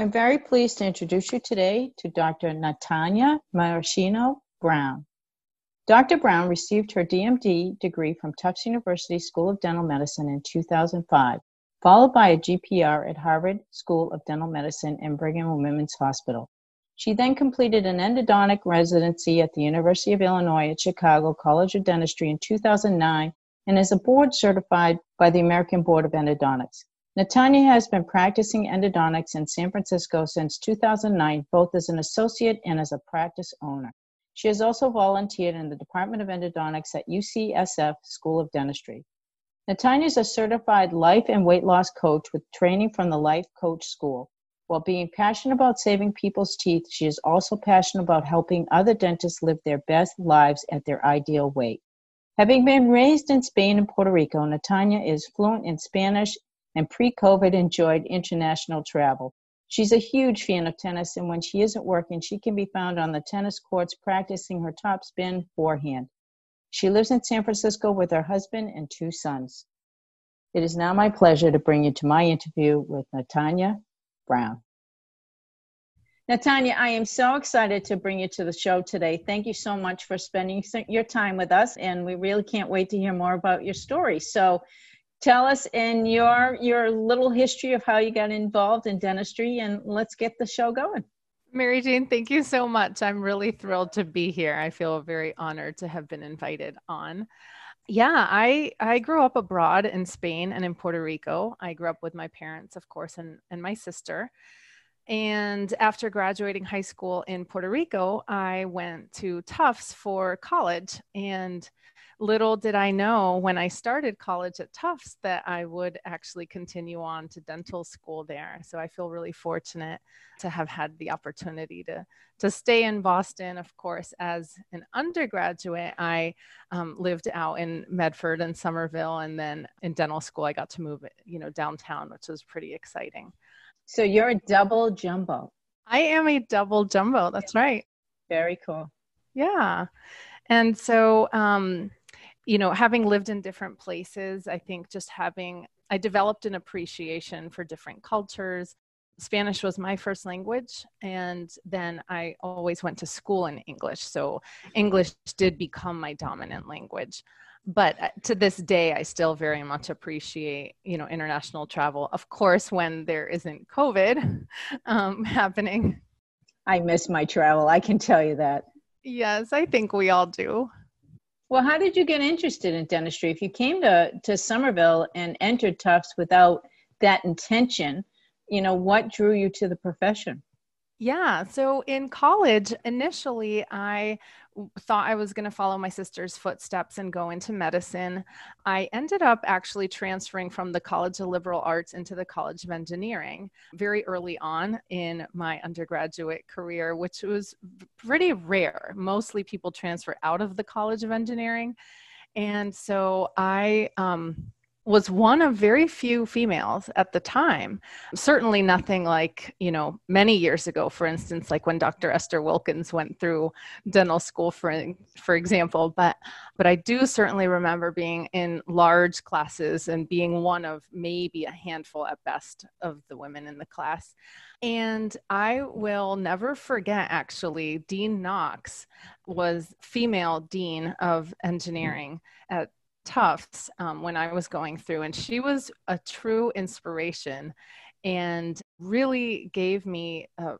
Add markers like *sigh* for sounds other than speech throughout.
I'm very pleased to introduce you today to Dr. Natanya Marracino Brown. Dr. Brown received her DMD degree from Tufts University School of Dental Medicine in 2005 followed by a GPR at Harvard School of Dental Medicine and Brigham and Women's Hospital. She then completed an endodontic residency at the University of Illinois at Chicago College of Dentistry in 2009 and is a board certified by the American Board of Endodontics. Natanya has been practicing endodontics in San Francisco since 2009, both as an associate and as a practice owner. She has also volunteered in the Department of Endodontics at UCSF School of Dentistry. Natanya is a certified life and weight loss coach with training from the Life Coach School. While being passionate about saving people's teeth, she is also passionate about helping other dentists live their best lives at their ideal weight. Having been raised in Spain and Puerto Rico, Natanya is fluent in Spanish and pre COVID enjoyed international travel. She's a huge fan of tennis, and when she isn't working, she can be found on the tennis courts practicing her top spin forehand. She lives in San Francisco with her husband and two sons. It is now my pleasure to bring you to my interview with Natanya Brown. Natanya, I am so excited to bring you to the show today. Thank you so much for spending your time with us, and we really can't wait to hear more about your story. So, tell us in your your little history of how you got involved in dentistry, and let's get the show going. Mary Jane, thank you so much. I'm really thrilled to be here. I feel very honored to have been invited on. Yeah, I I grew up abroad in Spain and in Puerto Rico. I grew up with my parents, of course, and and my sister. And after graduating high school in Puerto Rico, I went to Tufts for college and little did I know when I started college at Tufts that I would actually continue on to dental school there. So I feel really fortunate to have had the opportunity to to stay in Boston. Of course, as an undergraduate, I um, lived out in Medford and Somerville, and then in dental school, I got to move, you know, downtown, which was pretty exciting. So you're a double jumbo. I am a double jumbo. That's right. Very cool. Yeah. And so, um, you know, having lived in different places, I think just having, I developed an appreciation for different cultures. Spanish was my first language, and then I always went to school in English. So English did become my dominant language. But uh, to this day, I still very much appreciate, you know, international travel. Of course, when there isn't COVID *laughs* um, happening. I miss my travel. I can tell you that. Yes, I think we all do. Well, how did you get interested in dentistry? If you came to, to Somerville and entered Tufts without that intention, you know, what drew you to the profession? Yeah. So in college, initially, I thought I was going to follow my sister's footsteps and go into medicine. I ended up actually transferring from the College of Liberal Arts into the College of Engineering very early on in my undergraduate career, which was pretty rare. Mostly people transfer out of the College of Engineering. And so I, um, was one of very few females at the time. Certainly nothing like, you know, many years ago, for instance, like when Dr. Esther Wilkins went through dental school, for, for example. But, but I do certainly remember being in large classes and being one of maybe a handful at best of the women in the class. And I will never forget, actually, Dean Knox was female dean of engineering at Tufts um, when I was going through, and she was a true inspiration and really gave me a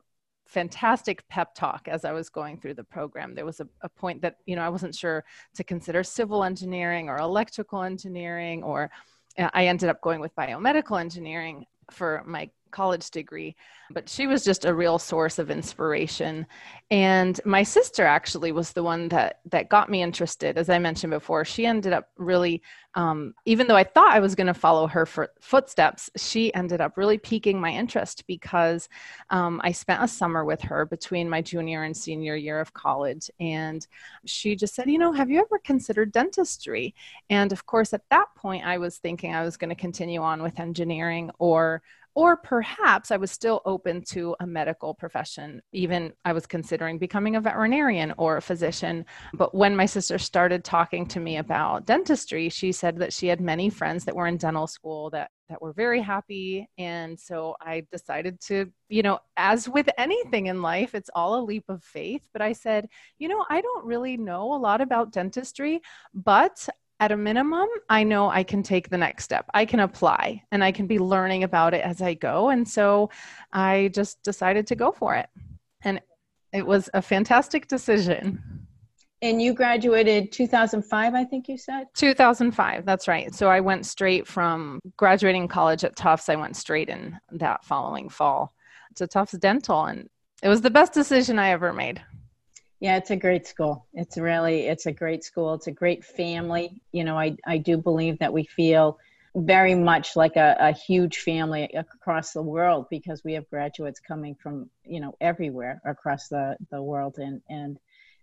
fantastic pep talk as I was going through the program. There was a, a point that, you know, I wasn't sure to consider civil engineering or electrical engineering, or uh, I ended up going with biomedical engineering for my college degree but she was just a real source of inspiration. And my sister actually was the one that that got me interested. As i mentioned before she ended up really um, even though i thought i was going to follow her footsteps she ended up really piquing my interest because um, i spent a summer with her between my junior and senior year of college. And she just said you know have you ever considered dentistry? And of course at that point i was thinking i was going to continue on with engineering or or perhaps I was still open to a medical profession. Even I was considering becoming a veterinarian or a physician. But when my sister started talking to me about dentistry, she said that she had many friends that were in dental school that that were very happy and so i decided to you know as with anything in life it's all a leap of faith but i said you know i don't really know a lot about dentistry but at a minimum, I know I can take the next step. I can apply and I can be learning about it as I go. And so I just decided to go for it. And it was a fantastic decision. And you graduated 2005, I think you said? 2005, that's right. So I went straight from graduating college at Tufts, I went straight in that following fall to Tufts Dental. And it was the best decision I ever made. Yeah, it's a great school. It's really it's a great school. It's a great family. You know, I I do believe that we feel very much like a, a huge family across the world because we have graduates coming from you know everywhere across the the world and and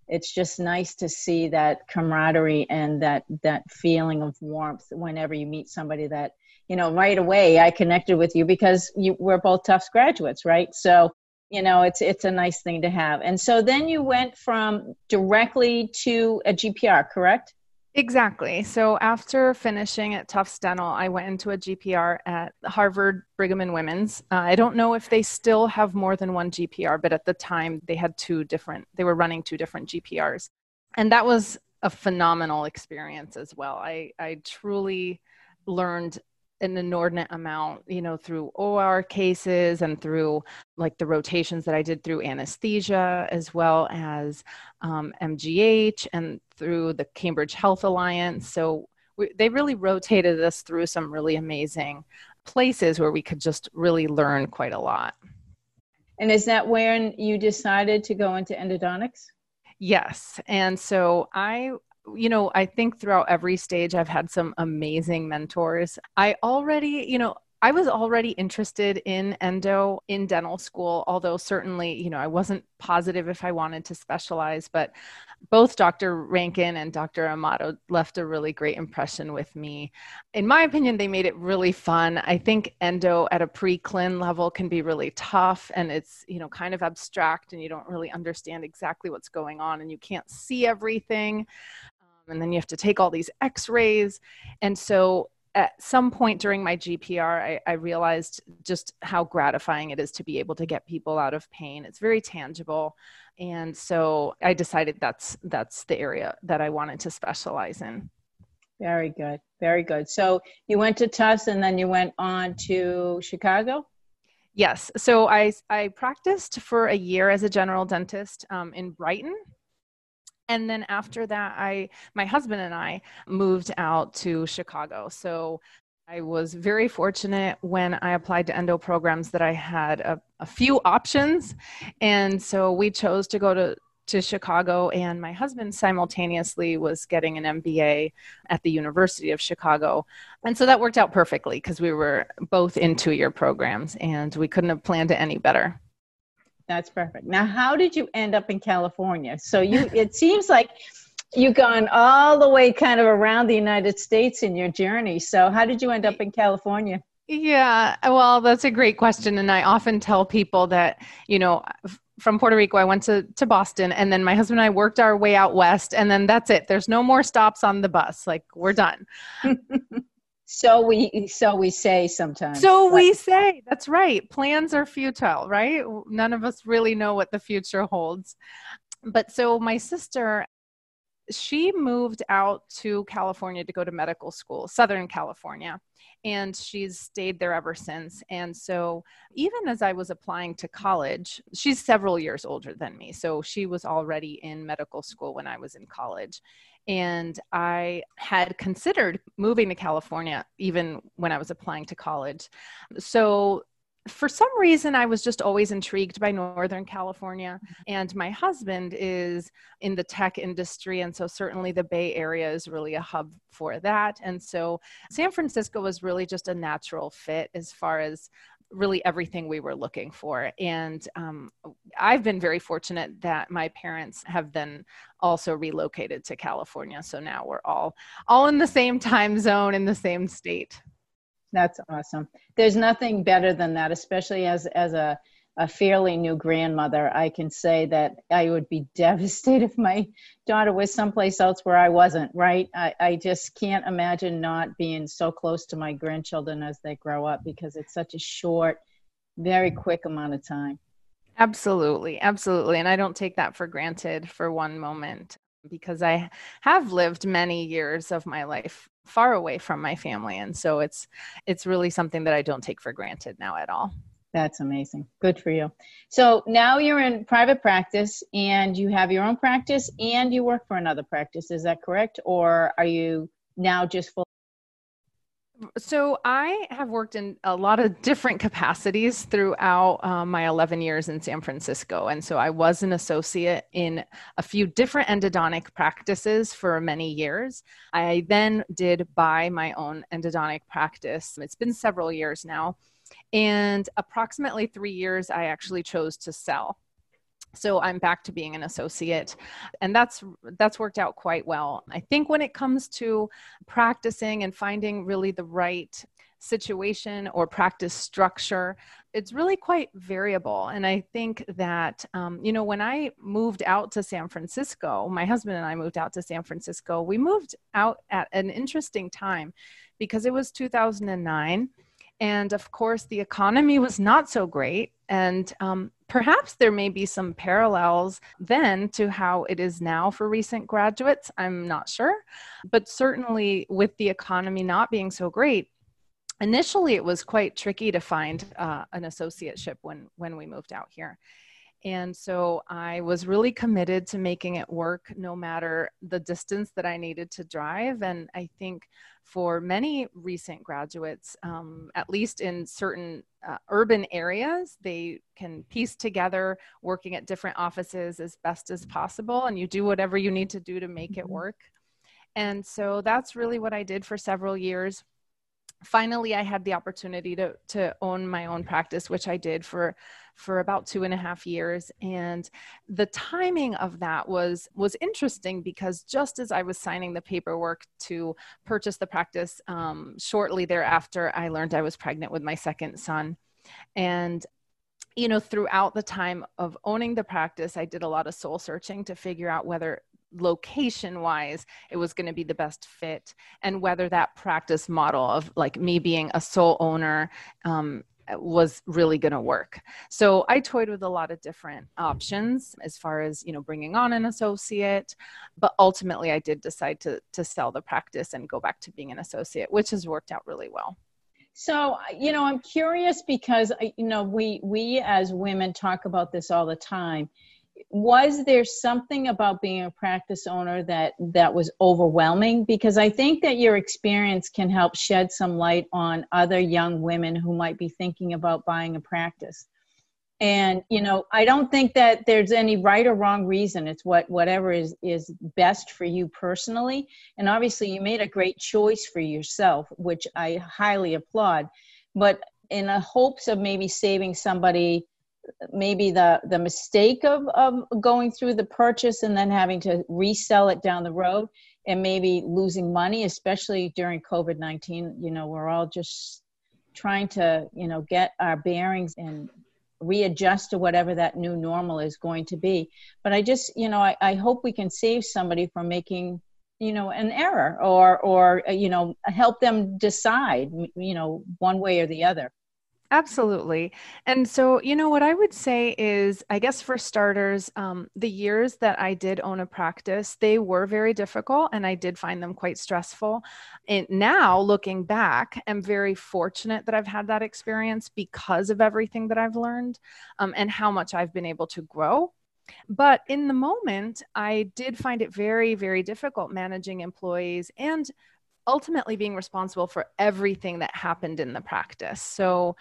it's just nice to see that camaraderie and that that feeling of warmth whenever you meet somebody that you know right away i connected with you because you we're both tufts graduates right so you know it's it's a nice thing to have. And so then you went from directly to a gpr correct? Exactly. So after finishing at tufts dental i went into a gpr at harvard brigham and women's. Uh, i don't know if they still have more than one gpr but at the time they had two different they were running two different gprs and that was a phenomenal experience as well. I i truly learned an inordinate amount, you know, through OR cases and through like the rotations that I did through anesthesia, as well as um, MGH and through the Cambridge Health Alliance. So we, they really rotated us through some really amazing places where we could just really learn quite a lot. And is that when you decided to go into endodontics? Yes. And so I you know, I think throughout every stage, I've had some amazing mentors. I already, you know, I was already interested in endo in dental school, although certainly, you know, I wasn't positive if I wanted to specialize, but both Dr. Rankin and Dr. Amato left a really great impression with me. In my opinion, they made it really fun. I think endo at a pre-clin level can be really tough and it's, you know, kind of abstract and you don't really understand exactly what's going on and you can't see everything and then you have to take all these x-rays and so at some point during my GPR, I, I, realized just how gratifying it is to be able to get people out of pain. It's very tangible, and so I decided that's that's the area that I wanted to specialize in. Very good, very good. So you went to Tufts, and then you went on to Chicago. Yes. So I I practiced for a year as a general dentist um, in Brighton, and then after that i my husband and i moved out to chicago so i was very fortunate when i applied to endo programs that i had a, a few options and so we chose to go to to Chicago, and my husband simultaneously was getting an MBA at the University of Chicago. And so that worked out perfectly because we were both in two year programs and we couldn't have planned it any better. That's perfect. Now, how did you end up in California? So you, it seems like you've gone all the way kind of around the United States in your journey. So how did you end up in California? Yeah, well, that's a great question. And I often tell people that, you know, from Puerto Rico, I went to, to Boston, and then my husband and I worked our way out west, and then that's it. There's no more stops on the bus. Like, we're done. *laughs* so we so we say sometimes so but. we say that's right plans are futile right none of us really know what the future holds but so my sister she moved out to california to go to medical school southern california and she's stayed there ever since and so even as i was applying to college she's several years older than me so she was already in medical school when i was in college and I had considered moving to California even when I was applying to college. So for some reason, I was just always intrigued by Northern California. And my husband is in the tech industry. And so, certainly, the Bay Area is really a hub for that. And so, San Francisco was really just a natural fit as far as really everything we were looking for. And um, I've been very fortunate that my parents have then also relocated to California. So now we're all all in the same time zone in the same state. That's awesome. There's nothing better than that, especially as as a a fairly new grandmother. I can say that I would be *laughs* devastated if my daughter was someplace else where I wasn't. Right? I, I just can't imagine not being so close to my grandchildren as they grow up because it's such a short, very quick amount of time. Absolutely, absolutely, and I don't take that for granted for one moment because I have lived many years of my life far away from my family and so it's it's really something that I don't take for granted now at all. That's amazing. Good for you. So now you're in private practice and you have your own practice and you work for another practice. Is that correct? Or are you now just full so I have worked in a lot of different capacities throughout um, my 11 years in San Francisco. And so I was an associate in a few different endodontic practices for many years. I then did buy my own endodontic practice. It's been several years now. And approximately three years, I actually chose to sell so i'm back to being an associate and that's that's worked out quite well. I think when it comes to practicing and finding really the right situation or practice structure it's really quite variable. And i think that um, you know when i moved out to san francisco my husband and i moved out to san francisco we moved out at an interesting time because it was 2009 and of course the economy was not so great and um, perhaps there may be some parallels then to how it is now for recent graduates. I'm not sure. But certainly, with the economy not being so great, initially it was quite tricky to find uh, an associateship when, when we moved out here. And so I was really committed to making it work no matter the distance that I needed to drive. And I think for many recent graduates, um, at least in certain uh, urban areas, they can piece together working at different offices as best as possible. And you do whatever you need to do to make it mm-hmm. work. And so that's really what I did for several years finally i had the opportunity to to own my own practice which i did for for about two and a half years. And the timing of that was was interesting because just as i was signing the paperwork to purchase the practice um, shortly thereafter i learned i was pregnant with my second son. And you know throughout the time of owning the practice i did a lot of soul searching to figure out whether location wise it was going to be the best fit. And whether that practice model of like me being a sole owner um, was really going to work. So i toyed with a lot of different options as far as you know bringing on an associate but ultimately i did decide to to sell the practice and go back to being an associate which has worked out really well. So you know i'm curious because you know we we as women talk about this all the time was there something about being a practice owner that that was overwhelming? Because i think that your experience can help shed some light on other young women who might be thinking about buying a practice. And you know i don't think that there's any right or wrong reason. It's what whatever is is best for you personally. And obviously you made a great choice for yourself which i highly applaud. But in the hopes of maybe saving somebody maybe the the mistake of of going through the purchase and then having to resell it down the road and maybe losing money especially during covid-19 you know we're all just trying to you know get our bearings and readjust to whatever that new normal is going to be. But i just you know i, I hope we can save somebody from making you know an error or or uh, you know help them decide you know one way or the other Absolutely. And so, you know, what I would say is, I guess for starters, um, the years that I did own a practice, they were very difficult and I did find them quite stressful. And now, looking back, I'm very fortunate that I've had that experience because of everything that I've learned um, and how much I've been able to grow. But in the moment, I did find it very, very difficult managing employees and ultimately being responsible for everything that happened in the practice. So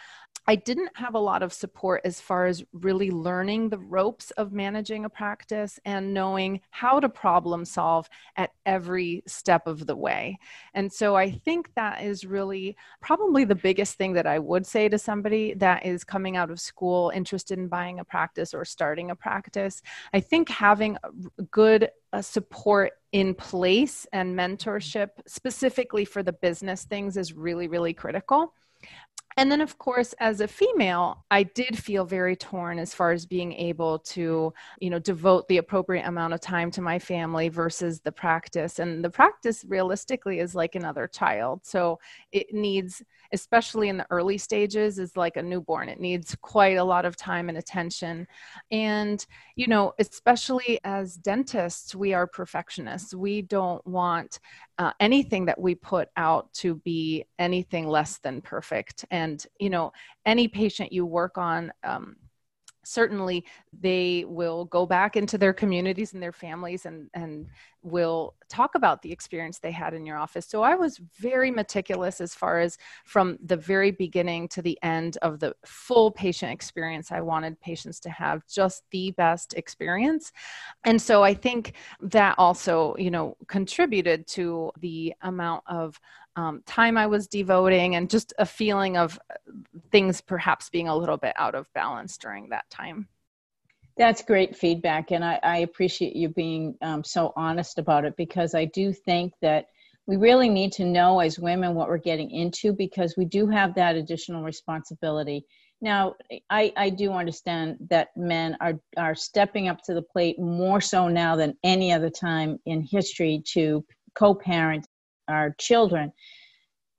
I didn't have a lot of support as far as really learning the ropes of managing a practice and knowing how to problem solve at every step of the way. And so I think that is really probably the biggest thing that I would say to somebody that is coming out of school interested in buying a practice or starting a practice. I think having good uh, support in place and mentorship specifically for the business things is really, really critical. And then, of course, as a female, I did feel very torn as far as being able to, you know, devote the appropriate amount of time to my family versus the practice. And the practice realistically is like another child. So it needs especially in the early stages is like a newborn it needs quite a lot of time and attention and you know especially as dentists we are perfectionists we don't want uh, anything that we put out to be anything less than perfect and you know any patient you work on um, certainly they will go back into their communities and their families and, and will talk about the experience they had in your office. So I was very meticulous as far as from the very beginning to the end of the full patient experience. I wanted patients to have just the best experience. And so I think that also, you know, contributed to the amount of um, time I was devoting and just a feeling of things perhaps being a little bit out of balance during that time. That's great feedback, and I, I appreciate you being um, so honest about it because I do think that we really need to know as women what we're getting into because we do have that additional responsibility. Now, I, I do understand that men are, are stepping up to the plate more so now than any other time in history to co parent our children.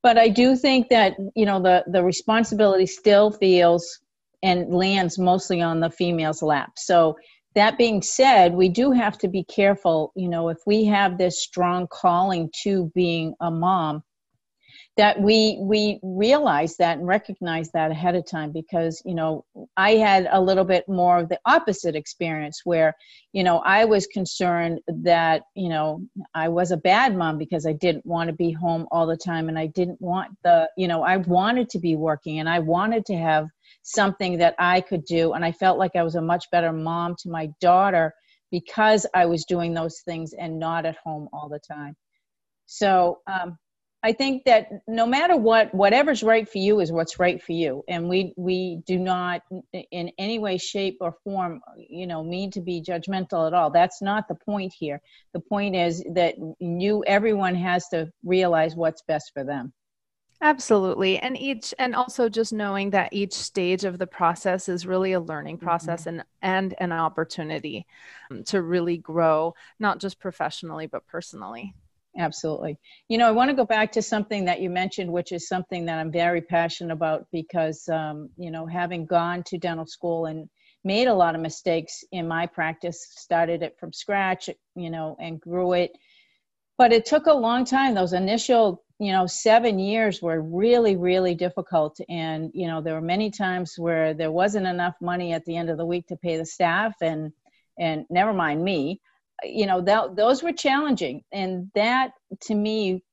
But I do think that, you know, the, the responsibility still feels and lands mostly on the female's lap. So that being said, we do have to be careful, you know, if we have this strong calling to being a mom, that we we realize that and recognize that ahead of time because you know i had a little bit more of the opposite experience where you know i was concerned that you know i was a bad mom because i didn't want to be home all the time and i didn't want the you know i wanted to be working and i wanted to have something that i could do and i felt like i was a much better mom to my daughter because i was doing those things and not at home all the time so um, I think that no matter what, whatever's right for you is what's right for you, and we we do not in any way, shape, or form, you know, mean to be judgmental at all. That's not the point here. The point is that you, everyone, has to realize what's best for them. Absolutely. And each and also just knowing that each stage of the process is really a learning process mm-hmm. and and an opportunity um, to really grow not just professionally but personally. Absolutely. You know, I want to go back to something that you mentioned, which is something that I'm very passionate about because, um, you know, having gone to dental school and made a lot of mistakes in my practice, started it from scratch, you know, and grew it. But it took a long time. Those initial, you know, seven years were really, really difficult. And, you know, there were many times where there wasn't enough money at the end of the week to pay the staff and, and never mind me. You know that those were challenging. And that to me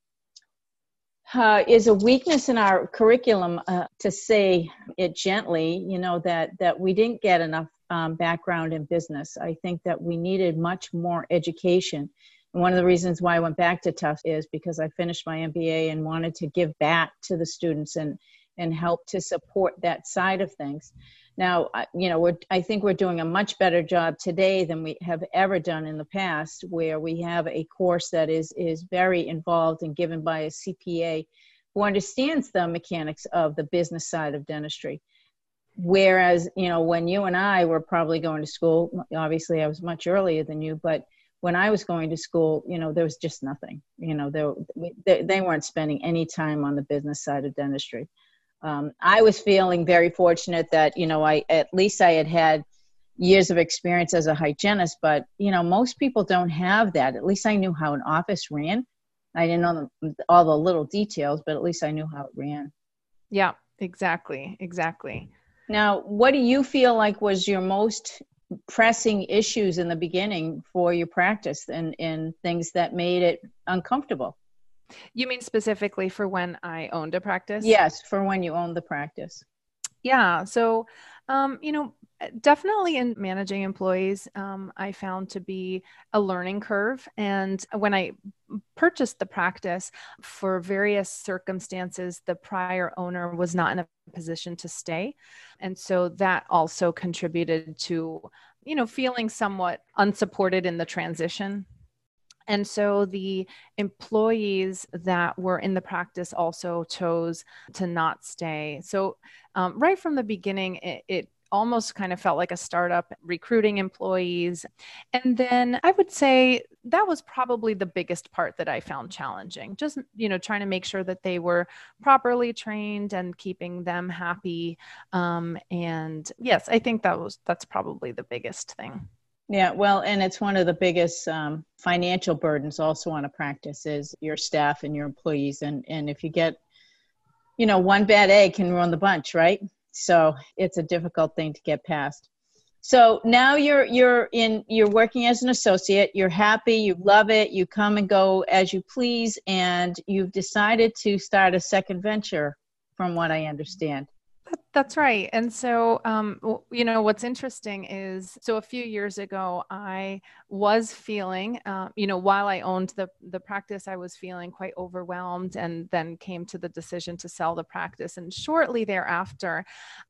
uh, is a weakness in our curriculum uh, to say it gently you know that that we didn't get enough um, background in business. I think that we needed much more education one of the reasons why i went back to tufts is because i finished my mba and wanted to give back to the students and and help to support that side of things now, you know, we're, I think we're doing a much better job today than we have ever done in the past, where we have a course that is is very involved and given by a CPA who understands the mechanics of the business side of dentistry. Whereas, you know, when you and I were probably going to school, obviously I was much earlier than you, but when I was going to school, you know, there was just nothing. You know, there, they, they weren't spending any time on the business side of dentistry um, I was feeling very fortunate that you know I at least I had had years of experience as a hygienist, but you know most people don't have that. At least I knew how an office ran. I didn't know the, all the little details, but at least I knew how it ran. Yeah, exactly, exactly. Now, what do you feel like was your most pressing issues in the beginning for your practice and, and things that made it uncomfortable? You mean specifically for when I owned a practice? Yes, for when you owned the practice. Yeah. So, um, you know, definitely in managing employees, um, I found to be a learning curve. And when I purchased the practice for various circumstances, the prior owner was not in a position to stay. And so that also contributed to, you know, feeling somewhat unsupported in the transition and so the employees that were in the practice also chose to not stay. So, um, right from the beginning, it, it almost kind of felt like a startup recruiting employees. And then I would say that was probably the biggest part that I found challenging. Just, you know, trying to make sure that they were properly trained and keeping them happy. Um, and yes, I think that was that's probably the biggest thing. Yeah, well, and it's one of the biggest um, financial burdens also on a practice is your staff and your employees. And and if you get, you know, one bad egg can ruin the bunch, right? So it's a difficult thing to get past. So now you're you're in you're working as an associate. You're happy. You love it. You come and go as you please, and you've decided to start a second venture, from what I understand. That's right. And so, um, you know, what's interesting is so a few years ago, I was feeling, uh, you know, while I owned the, the practice, I was feeling quite overwhelmed and then came to the decision to sell the practice. And shortly thereafter,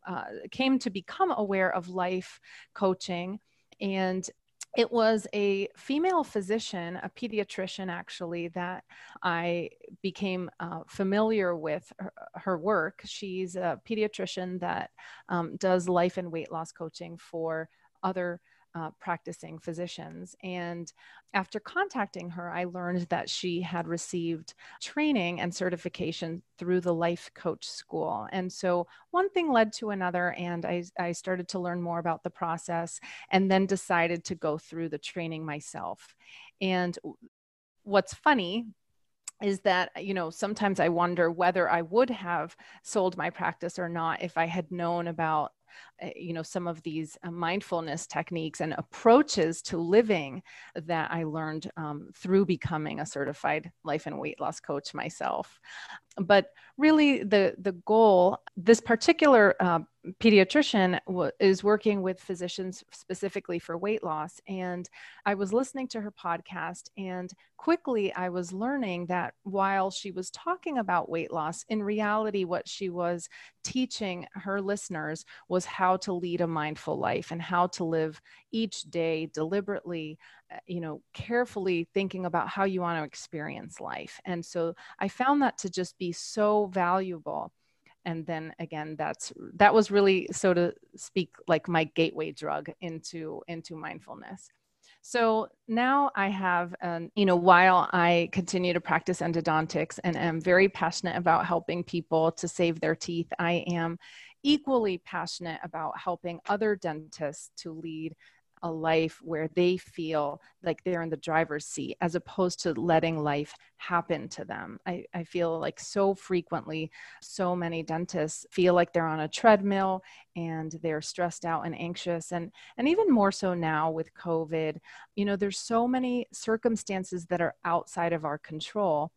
uh, came to become aware of life coaching and it was a female physician, a pediatrician actually, that I became uh, familiar with her, her, work. She's a pediatrician that um, does life and weight loss coaching for other uh, practicing physicians. And after contacting her, I learned that she had received training and certification through the Life Coach School. And so one thing led to another, and I, I started to learn more about the process and then decided to go through the training myself. And what's funny is that you know sometimes i wonder whether i would have sold my practice or not if i had known about you know some of these uh, mindfulness techniques and approaches to living that i learned um, through becoming a certified life and weight loss coach myself. But really the the goal this particular uh, pediatrician w- is working with physicians specifically for weight loss and i was listening to her podcast and quickly i was learning that while she was talking about weight loss in reality what she was teaching her listeners was how to lead a mindful life and how to live each day deliberately uh, you know carefully thinking about how you want to experience life. And so i found that to just be so valuable. And then again that's that was really so to speak like my gateway drug into into mindfulness. So now I have, um, you know, while I continue to practice endodontics and am very passionate about helping people to save their teeth, I am equally passionate about helping other dentists to lead a life where they feel like they're in the driver's seat as opposed to letting life happen to them. I, I feel like so frequently, so many dentists feel like they're on a treadmill and they're stressed out and anxious. And, and even more so now with COVID, you know, there's so many circumstances that are outside of our control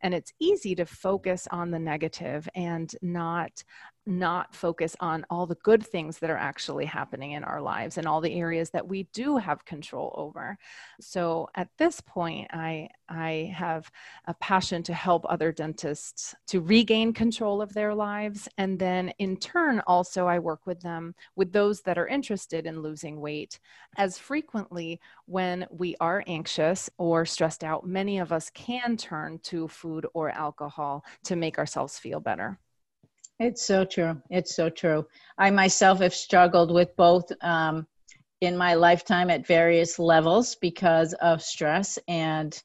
and it's easy to focus on the negative and not not focus on all the good things that are actually happening in our lives and all the areas that we do have control over. So at this point, I, I have a passion to help other dentists to regain control of their lives. And then in turn, also, I work with them, with those that are interested in losing weight. As frequently when we are anxious or stressed out, many of us can turn to food or alcohol to make ourselves feel better. It's so true. It's so true. I myself have struggled with both um, in my lifetime at various levels because of stress. And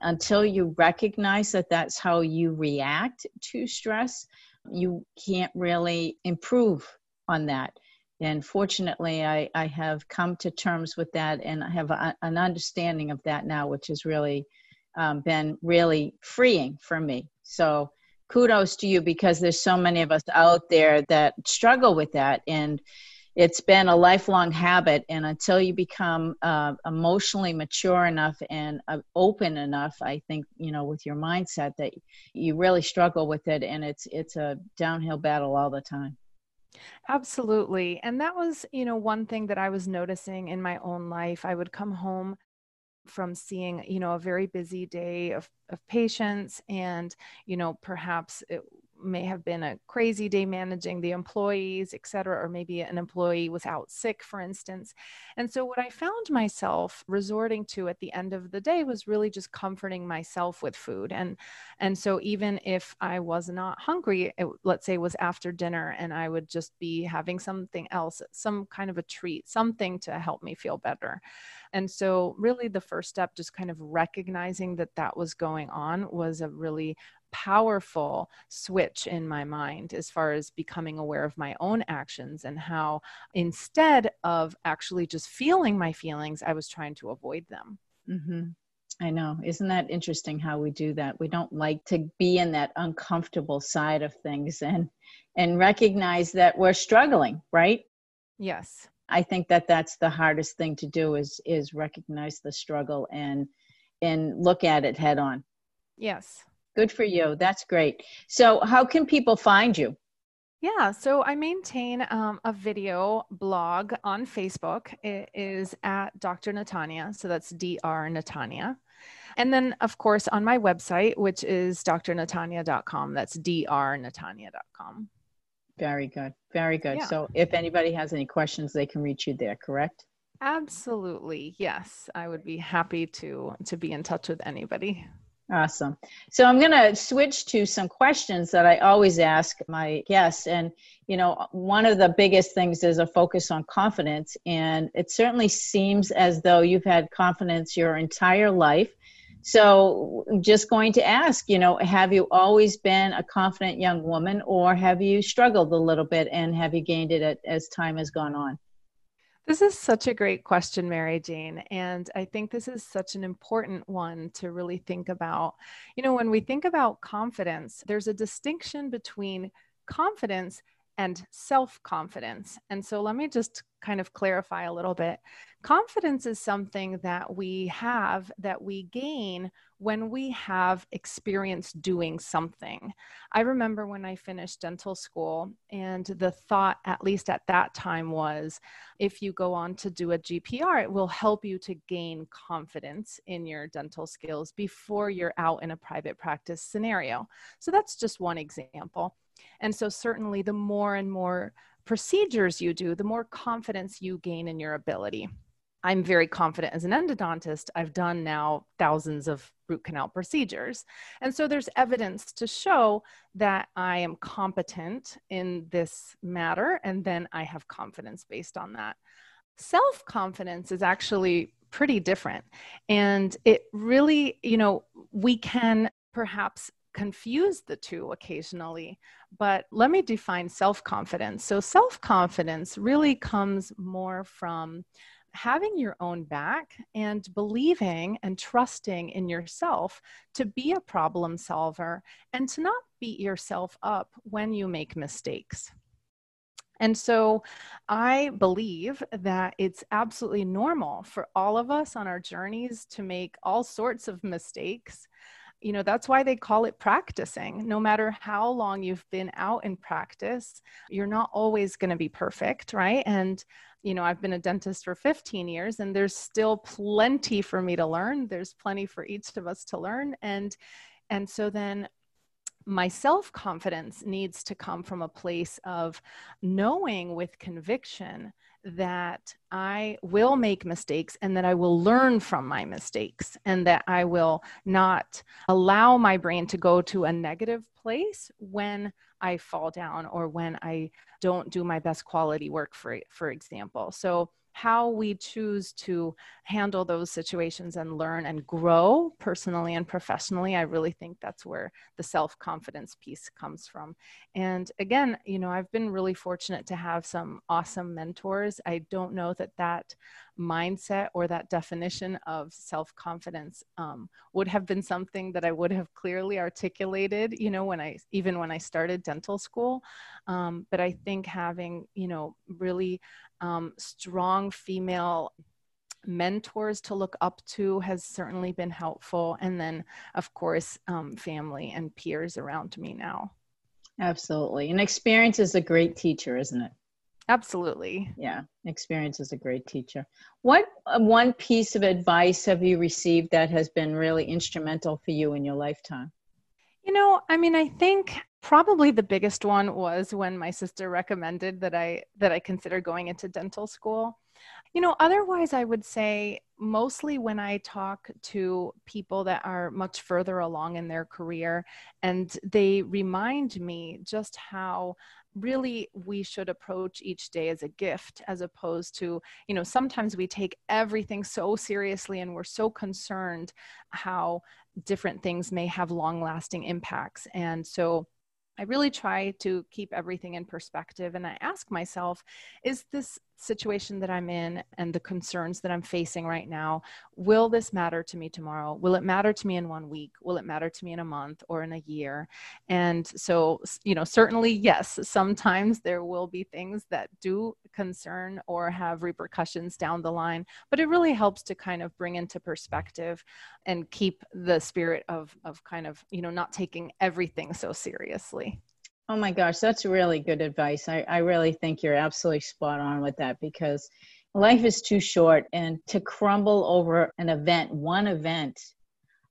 until you recognize that that's how you react to stress, you can't really improve on that. And fortunately, I, I have come to terms with that and I have a, an understanding of that now, which has really um, been really freeing for me. So, kudos to you because there's so many of us out there that struggle with that and it's been a lifelong habit and until you become uh, emotionally mature enough and uh, open enough i think you know with your mindset that you really struggle with it and it's it's a downhill battle all the time Absolutely. And that was, you know, one thing that I was noticing in my own life. I would come home from seeing, you know, a very busy day of, of patients and, you know, perhaps it may have been a crazy day managing the employees, et cetera, or maybe an employee was out sick, for instance. And so, what I found myself resorting to at the end of the day was really just comforting myself with food. And and so, even if I was not hungry, it, let's say was after dinner, and I would just be having something else, some kind of a treat, something to help me feel better. And so, really, the first step, just kind of recognizing that that was going on, was a really powerful switch in my mind as far as becoming aware of my own actions and how instead of actually just feeling my feelings, I was trying to avoid them. Mm-hmm. I know. Isn't that interesting how we do that? We don't like to be in that uncomfortable side of things and and recognize that we're struggling, right? Yes. I think that that's the hardest thing to do is is recognize the struggle and and look at it head on. Yes. Good for you. That's great. So, how can people find you? Yeah, so I maintain um, a video blog on Facebook. It is at Dr. Natanya. So that's Dr. Natanya. And then, of course, on my website, which is drnatanya.com. That's drnatanya.com. Very good. Very good. Yeah. So if anybody has any questions, they can reach you there, correct? Absolutely. Yes. I would be happy to to be in touch with anybody. Awesome. So I'm going to switch to some questions that I always ask my guests. And, you know, one of the biggest things is a focus on confidence. And it certainly seems as though you've had confidence your entire life. So just going to ask, you know, have you always been a confident young woman or have you struggled a little bit and have you gained it as time has gone on? This is such a great question, Mary Jane. And I think this is such an important one to really think about. You know, when we think about confidence, there's a distinction between confidence and self confidence. And so let me just kind of clarify a little bit. Confidence is something that we have that we gain when we have experience doing something. I remember when I finished dental school, and the thought, at least at that time, was if you go on to do a GPR, it will help you to gain confidence in your dental skills before you're out in a private practice scenario. So that's just one example. And so, certainly, the more and more procedures you do, the more confidence you gain in your ability. I'm very confident as an endodontist. I've done now thousands of root canal procedures. And so there's evidence to show that I am competent in this matter, and then I have confidence based on that. Self confidence is actually pretty different. And it really, you know, we can perhaps confuse the two occasionally. But let me define self confidence. So, self confidence really comes more from having your own back and believing and trusting in yourself to be a problem solver and to not beat yourself up when you make mistakes. And so I believe that it's absolutely normal for all of us on our journeys to make all sorts of mistakes you know that's why they call it practicing. No matter how long you've been out in practice you're not always going to be perfect right? And you know i've been a dentist for 15 years and there's still plenty for me to learn. There's plenty for each of us to learn. And and so then my self confidence needs to come from a place of knowing with conviction that I will make mistakes and that I will learn from my mistakes and that I will not allow my brain to go to a negative place when I fall down or when I don't do my best quality work, for, for example. So how we choose to handle those situations and learn and grow personally and professionally i really think that's where the self-confidence piece comes from. And again you know i've been really fortunate to have some awesome mentors. I don't know that that mindset or that definition of self-confidence um, would have been something that i would have clearly articulated you know when i even when i started dental school um, but i think having you know really um, strong female mentors to look up to has certainly been helpful. And then, of course, um, family and peers around me now. Absolutely. And experience is a great teacher, isn't it? Absolutely. Yeah, experience is a great teacher. What uh, one piece of advice have you received that has been really instrumental for you in your lifetime? You know, I mean, I think probably the biggest one was when my sister recommended that I that I consider going into dental school. You know, otherwise I would say mostly when I talk to people that are much further along in their career and they remind me just how really we should approach each day as a gift as opposed to you know sometimes we take everything so seriously and we're so concerned how different things may have long lasting impacts. And so I really try to keep everything in perspective and I ask myself, is this situation that I'm in and the concerns that I'm facing right now, will this matter to me tomorrow? Will it matter to me in one week? Will it matter to me in a month or in a year? And so, you know, certainly, yes, sometimes there will be things that do concern or have repercussions down the line, but it really helps to kind of bring into perspective and keep the spirit of, of kind of, you know, not taking everything so seriously. Oh my gosh, that's really good advice. I, I really think you're absolutely spot on with that because life is too short and to crumble over an event, one event.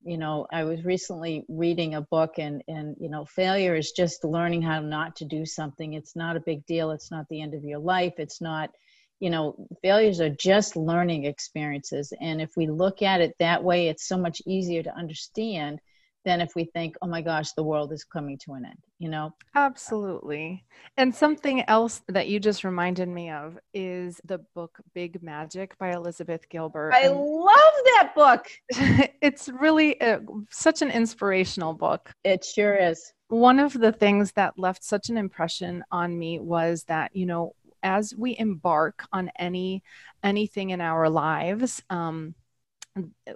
You know, I was recently reading a book and and you know, failure is just learning how not to do something. It's not a big deal. It's not the end of your life. It's not you know, failures are just learning experiences. And if we look at it that way, it's so much easier to understand than if we think, oh my gosh, the world is coming to an end, you know? Absolutely. And something else that you just reminded me of is the book Big Magic by Elizabeth Gilbert. I and love that book. *laughs* it's really a, such an inspirational book. It sure is. One of the things that left such an impression on me was that, you know, as we embark on any anything in our lives, um,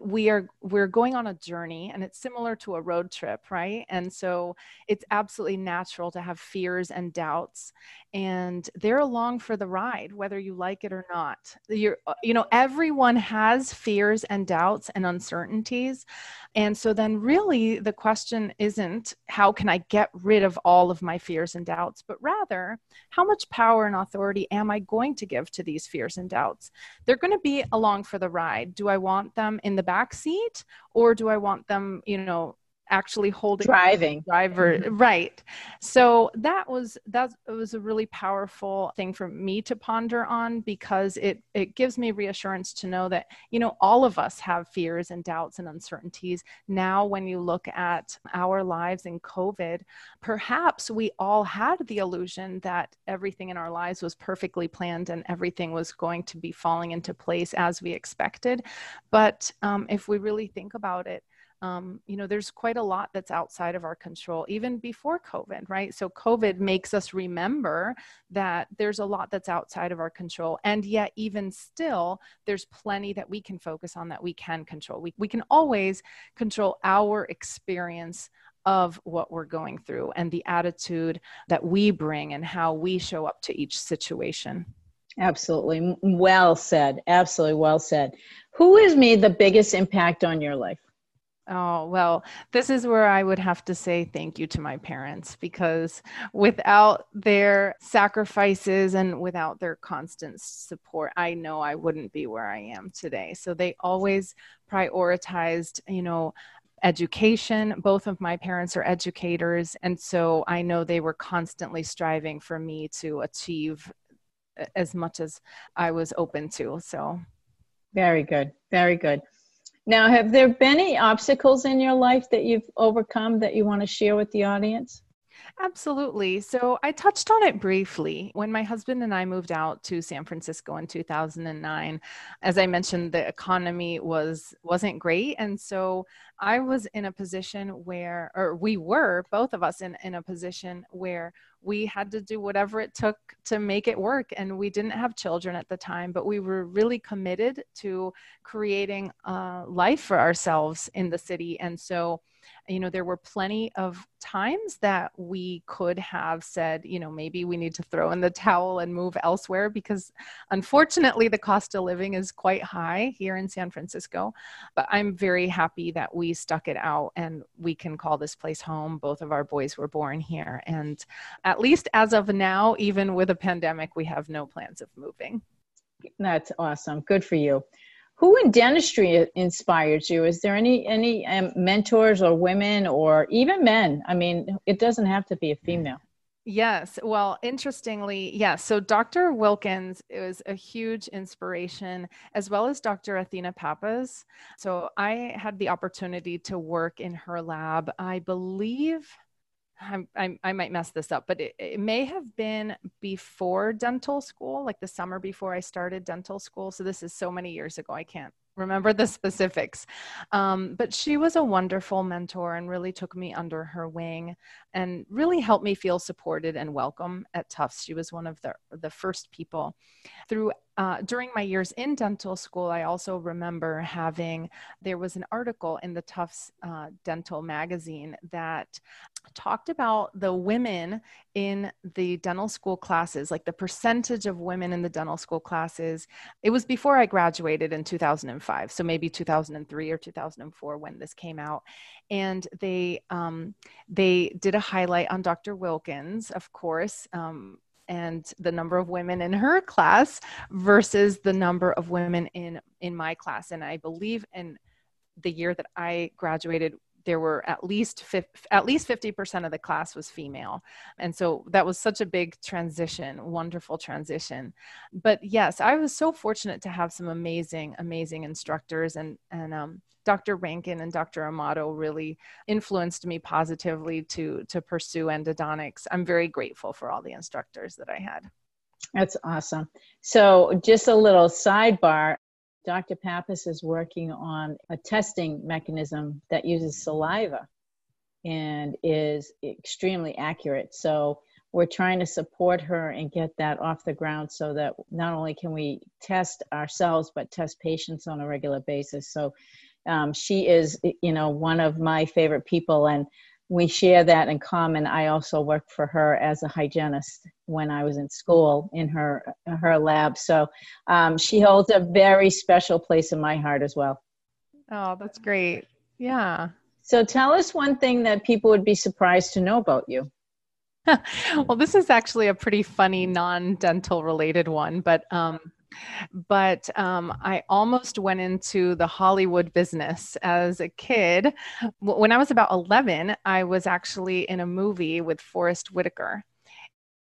we are we're going on a journey and it's similar to a road trip right? And so it's absolutely natural to have fears and doubts and they're along for the ride whether you like it or not. You're uh, you know everyone has fears and doubts and uncertainties and so then really the question isn't how can i get rid of all of my fears and doubts but rather how much power and authority am i going to give to these fears and doubts? They're going to be along for the ride. Do i want them in the back seat or do i want them you know actually holding driving. driver mm-hmm. right. So that was that was a really powerful thing for me to ponder on because it it gives me reassurance to know that you know all of us have fears and doubts and uncertainties. Now when you look at our lives in covid perhaps we all had the illusion that everything in our lives was perfectly planned and everything was going to be falling into place as we expected. But um, if we really think about it um, you know, there's quite a lot that's outside of our control, even before COVID, right? So COVID makes us remember that there's a lot that's outside of our control. And yet, even still, there's plenty that we can focus on that we can control. We, we can always control our experience of what we're going through and the attitude that we bring and how we show up to each situation. Absolutely. Well said. Absolutely well said. Who has made the biggest impact on your life? Oh, well, this is where I would have to say thank you to my parents because without their sacrifices and without their constant support, I know I wouldn't be where I am today. So they always prioritized, you know, education. Both of my parents are educators. And so I know they were constantly striving for me to achieve uh, as much as I was open to. So, very good. Very good. Now, have there been any obstacles in your life that you've overcome that you want to share with the audience? Absolutely. So I touched on it briefly. When my husband and I moved out to San Francisco in 2009, as I mentioned, the economy was wasn't great. And so I was in a position where, or we were, both of us in, in a position where we had to do whatever it took to make it work. And we didn't have children at the time, but we were really committed to creating a life for ourselves in the city. And so you know, there were plenty of times that we could have said, you know, maybe we need to throw in the towel and move elsewhere because unfortunately the cost of living is quite high here in San Francisco. But I'm very happy that we stuck it out and we can call this place home. Both of our boys were born here. And at least as of now, even with a pandemic, we have no plans of moving. That's awesome. Good for you. Who in dentistry inspires you? Is there any any um, mentors or women or even men? I mean, it doesn't have to be a female. Yes. Well, interestingly, yes. So Dr. Wilkins was a huge inspiration, as well as Dr. Athena Papas. So I had the opportunity to work in her lab. I believe I, I, I might mess this up, but it, it, may have been before dental school, like the summer before I started dental school. So this is so many years ago, I can't remember the *laughs* specifics. Um, but she was a wonderful mentor and really took me under her wing and really helped me feel supported and welcome at Tufts. She was one of the, the first people. Through uh, during my years in dental school, I also remember having, there was an article in the Tufts uh, Dental magazine that talked about the women in the dental school classes, like the percentage of women in the dental school classes. It was before I graduated in 2005, so maybe 2003 or 2004 when this came out. And they um, they did a highlight on Dr. Wilkins, of course, um, and the number of women in her class versus the number of women in in my class. And i believe in the year that i graduated there were at least 50, at least 50% of the class was female and so that was such a big transition wonderful transition but yes i was so fortunate to have some amazing amazing instructors and and um, Dr. Rankin and Dr. Amato really influenced me positively to to pursue endodontics. I'm very grateful for all the instructors that I had. That's awesome. So, just a little sidebar. Dr. Papas is working on a testing mechanism that uses saliva and is extremely accurate. So, we're trying to support her and get that off the ground so that not only can we test ourselves but test patients on a regular basis so um, she is, you know, one of my favorite people, and we share that in common. I also worked for her as a hygienist when I was in school in her her lab, so um, she holds a very special place in my heart as well. Oh, that's great. Yeah. So tell us one thing that people would be surprised to know about you. *laughs* well, this is actually a pretty funny non-dental related one, but um, but um, I almost went into the Hollywood business as a kid. When I was about 11, I was actually in a movie with Forest Whitaker.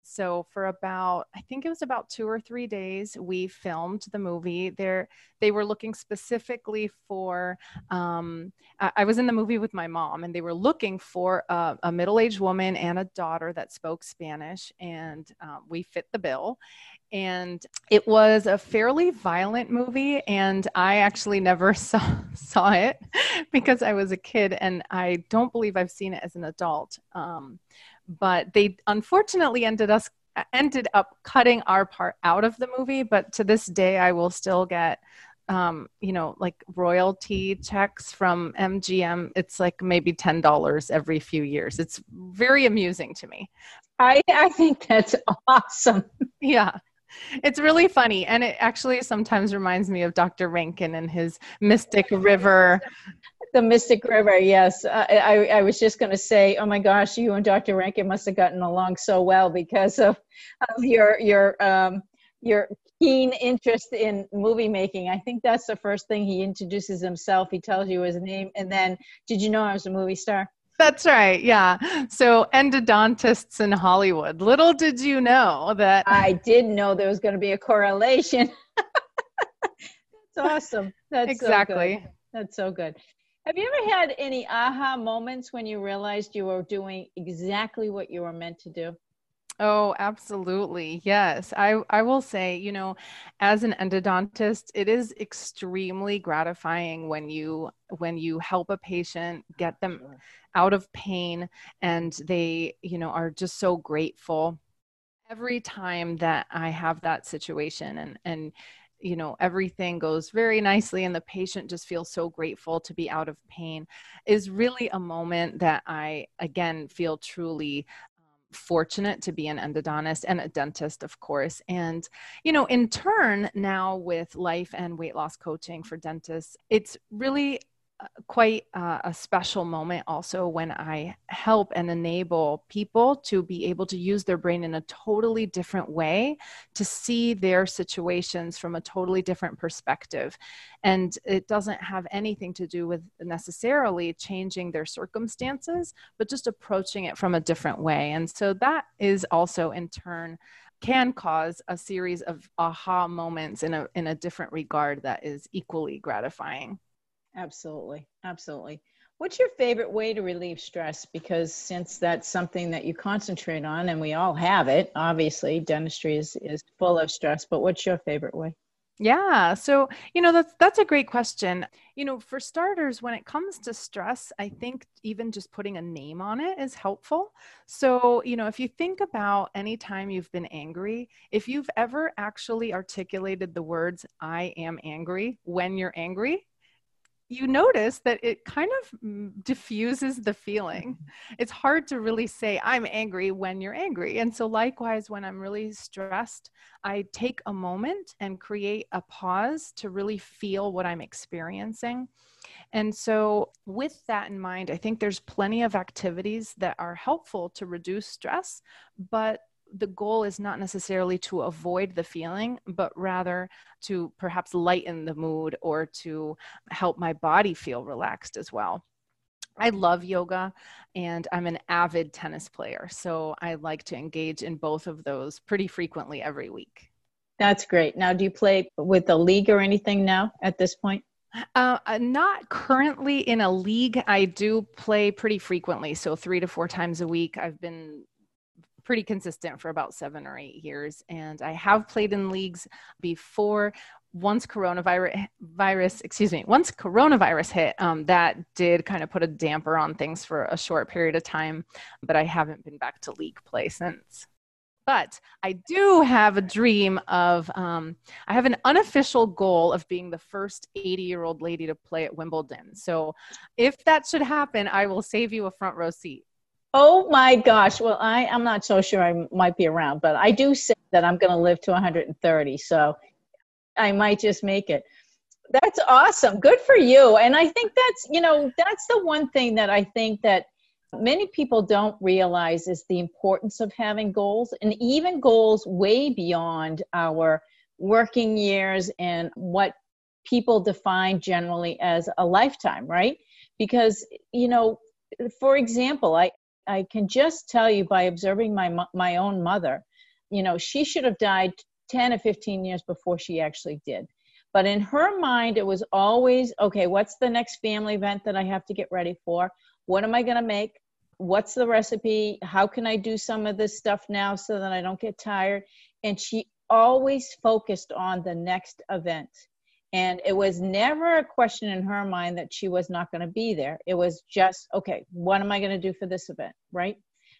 So for about, I think it was about two or three days, we filmed the movie. There, they were looking specifically for. Um, I, I, was in the movie with my mom, and they were looking for a, a middle-aged woman and a daughter that spoke Spanish, and um, we fit the bill and it was a fairly violent movie and i actually never *laughs* saw saw it because i was a kid and i don't believe i've seen it as an adult um, but they unfortunately ended us ended up cutting our part out of the movie but to this day i will still get um, you know, like royalty checks from MGM. It's like maybe ten dollars every few years. It's very amusing to me. I I think that's *laughs* awesome. Yeah, it's really funny and it actually sometimes reminds me of dr rankin and his mystic river. The mystic river yes. Uh, I, I was just going to say oh my gosh you and dr rankin must have gotten along so well because of, of your your um, your keen interest in movie making. I think that's the first thing he introduces himself. He tells you his name and then did you know i was a movie star that's right. Yeah. So endodontists in Hollywood. Little did you know that *laughs* I didn't know there was going to be a correlation. *laughs* That's awesome. That's exactly. So That's so good. Have you ever had any aha moments when you realized you were doing exactly what you were meant to do? Oh, absolutely. Yes. I, I will say, you know, as an endodontist, it is extremely gratifying when you when you help a patient get them out of pain and they, you know, are just so grateful every time that I have that situation and and you know everything goes very nicely and the patient just feels so grateful to be out of pain is really a moment that i again feel truly fortunate to be an endodontist and a dentist of course. And you know in turn now with life and weight loss coaching for dentists it's really quite uh, a special moment also when I help and enable people to be able to use their brain in a totally different way to see their situations from a totally different perspective. And it doesn't have anything to do with necessarily changing their circumstances, but just approaching it from a different way. And so that is also in turn can cause a series of aha moments in a in a different regard that is equally gratifying. Absolutely. Absolutely. What's your favorite way to relieve stress? Because since that's something that you concentrate on and we all have it, obviously dentistry is, is full of stress, but what's your favorite way? Yeah. So, you know, that's that's a great question. You know, for starters, when it comes to stress, I think even just putting a name on it is helpful. So, you know, if you think about any time you've been angry, if you've ever actually articulated the words I am angry when you're angry, you notice that it kind of mm, diffuses the feeling. Mm-hmm. It's hard to really say, I'm angry when you're angry. And so, likewise, when I'm really stressed, I take a moment and create a pause to really feel what I'm experiencing. And so, with that in mind, I think there's plenty of activities that are helpful to reduce stress, but the goal is not necessarily to avoid the feeling, but rather to perhaps lighten the mood or to help my body feel relaxed as well. I love yoga and I'm an avid tennis player. So I like to engage in both of those pretty frequently every week. That's great. Now, do you play with a league or anything now at this point? Uh, uh not currently in a league. I do play pretty frequently. So, three to four times a week. I've been pretty consistent for about seven or eight years. And I have played in leagues before. Once coronavirus virus, excuse me, once coronavirus hit, um, that did kind of put a damper on things for a short period of time, but I haven't been back to league play since. But I do have a dream of, um, I have an unofficial goal of being the first 80 year old lady to play at Wimbledon. So if that should happen, I will save you a front row seat. Oh my gosh. Well, I, I'm not so sure I might be around, but I do say that I'm going to live to 130. So I might just make it. That's awesome. Good for you. And I think that's, you know, that's the one thing that I think that many people don't realize is the importance of having goals and even goals way beyond our working years and what people define generally as a lifetime, right? Because, you know, for example, I, I can just tell you by observing my my own mother, you know, she should have died 10 or 15 years before she actually did. But in her mind, it was always okay, what's the next family event that I have to get ready for? What am I going to make? What's the recipe? How can I do some of this stuff now so that I don't get tired? And she always focused on the next event. And it was never a question in her mind that she was not going to be there. It was just, okay, what am I going to do for this event? Right.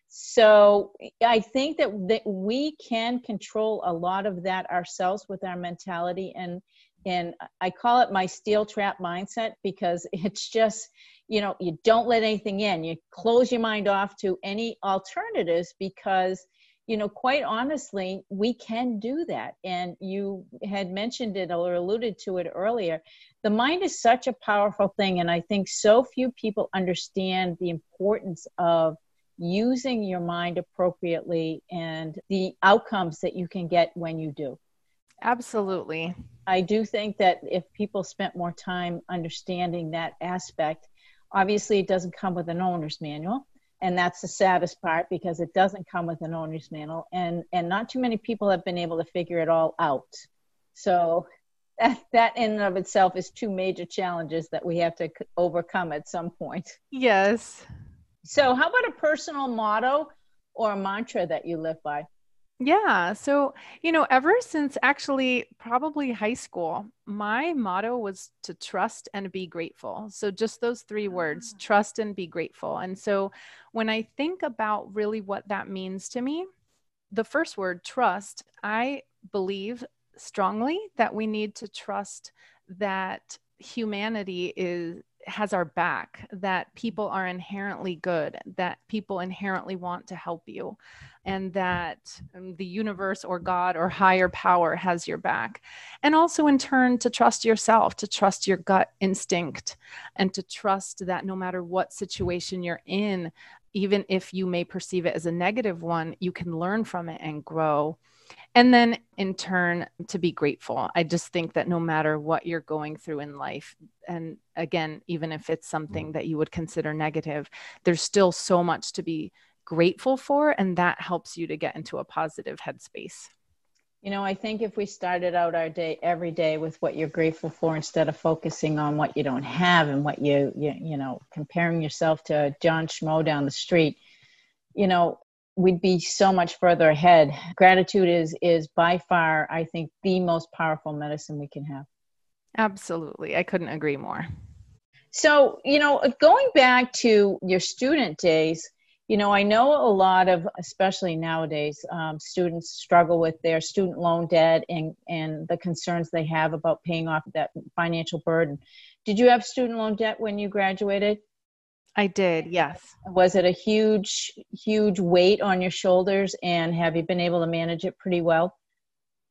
So I think that, that we can control a lot of that ourselves with our mentality. And, and I call it my steel trap mindset because *laughs* it's just, you know, you don't let anything in. You close your mind off to any alternatives because you know, quite honestly, we can do that. And you had mentioned it or alluded to it earlier. The mind is such a powerful thing. And I think so few people understand the importance of using your mind appropriately and the outcomes that you can get when you do. Absolutely. I do think that if people spent more time understanding that aspect, obviously it doesn't come with an owner's manual and that's the saddest part because it doesn't come with an owner's manual. And and not too many people have been able to figure it all out. So that that in and of itself is two major challenges that we have to overcome at some point. Yes. So how about a personal motto or a mantra that you live by yeah. So, you know, ever since actually probably high school, my motto was to trust and be grateful. So, just those three words ah. trust and be grateful. And so, when I think about really what that means to me, the first word, trust, I believe strongly that we need to trust that humanity is has our back that people are inherently good that people inherently want to help you and that um, the universe or god or higher power has your back. And also in turn to trust yourself to trust your gut instinct and to trust that no matter what situation you're in even if you may perceive it as a negative one you can learn from it and grow and then in turn to be grateful. I just think that no matter what you're going through in life and again even if it's mm-hmm. something that you would consider negative there's still so much to be grateful for and that helps you to get into a positive headspace. You know i think if we started out our day every day with what you're grateful for instead of focusing on what you don't have and what you you, you know comparing yourself to john schmo down the street you know we'd be so much further ahead. Gratitude is is by far, I think, the most powerful medicine we can have. Absolutely. I couldn't agree more. So, you know, going back to your student days, you know, I know a lot of, especially nowadays, um, students struggle with their student loan debt and, and the concerns they have about paying off that financial burden. Did you have student loan debt when you graduated? I did, yes. Was it a huge, huge weight on your shoulders, and have you been able to manage it pretty well?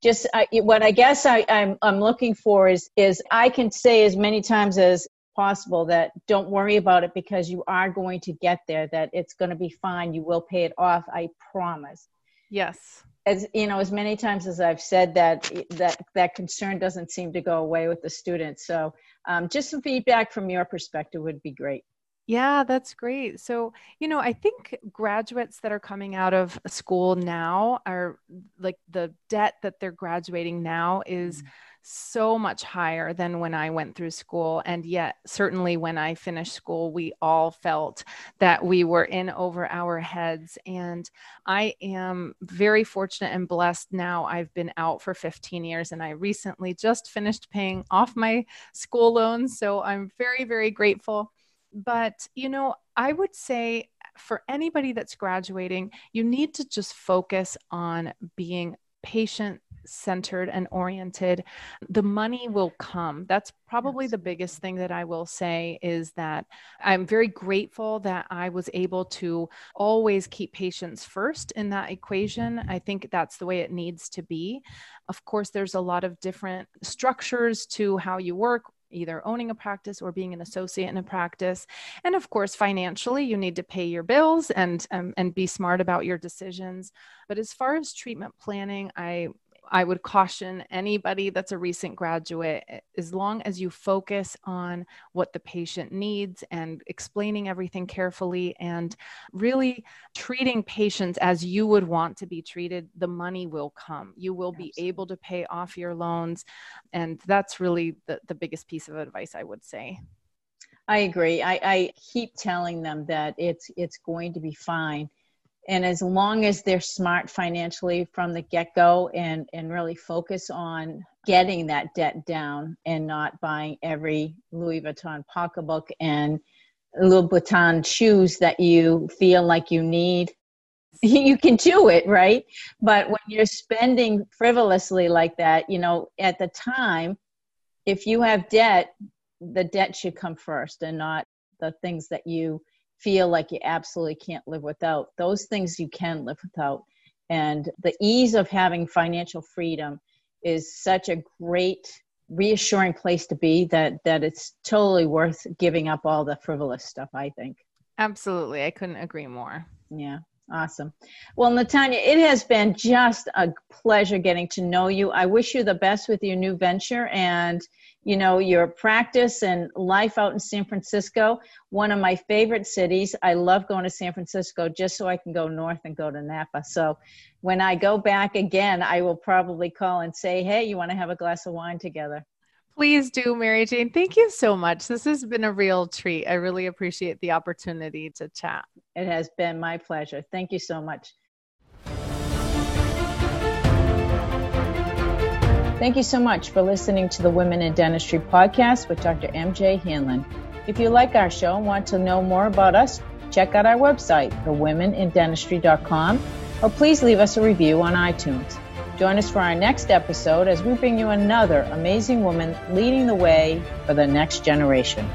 Just I, what I guess I, I'm I'm looking for is is I can say as many times as possible that don't worry about it because you are going to get there. That it's going to be fine. You will pay it off. I promise. Yes. As you know, as many times as I've said that that that concern doesn't seem to go away with the students. So, um, just some feedback from your perspective would be great. Yeah, that's great. So, you know, I think graduates that are coming out of school now are like the debt that they're graduating now is mm-hmm. so much higher than when I went through school. And yet, certainly when I finished school, we all felt that we were in over our heads. And I am very fortunate and blessed now. I've been out for 15 years and I recently just finished paying off my school loans. So I'm very, very grateful but, you know, I would say for anybody that's graduating, you need to just focus on being patient centered and oriented. The money will come. That's probably the biggest thing that i will say is that i'm very grateful that i was able to always keep patients first in that equation. I think that's the way it needs to be. Of course there's a lot of different structures to how you work either owning a practice or being an associate in a practice. And of course, financially, you need to pay your bills and um, and be smart about your decisions. But as far as treatment planning, I I would caution anybody that's a recent graduate, eh, as long as you focus on what the patient needs and explaining everything carefully and really treating patients as you would want to be treated, the money will come. You will Absolutely. be able to pay off your loans. And that's really the, the biggest piece of advice I would say. I agree. I, I keep telling them that it's it's going to be fine and as long as they're smart financially from the get-go and and really focus on getting that debt down and not buying every louis vuitton pocketbook and louis vuitton shoes that you feel like you need *laughs* you can do it right? But when you're spending frivolously like that you know at the time if you have debt the debt should come first and not the things that you feel like you absolutely can't live without. Those things you can live without. And the ease of having financial freedom is such a great reassuring place to be that that it's totally worth giving up all the frivolous stuff i think absolutely i couldn't agree more yeah awesome. Well natanya it has been just a pleasure getting to know you. I wish you the best with your new venture and you know your practice and life out in san francisco one of my favorite cities. I love going to san francisco just so i can go north and go to napa. So when i go back again i will probably call and say hey you want to have a glass of wine together please do mary jane thank you so much this has been a real treat i really appreciate the opportunity to chat it has been my pleasure thank you so much Thank you so much for listening to the Women in Dentistry podcast with Dr. MJ Hanlon. If you like our show and want to know more about us, check out our website, thewomenindentistry.com, or please leave us a review on iTunes. Join us for our next episode as we bring you another amazing woman leading the way for the next generation.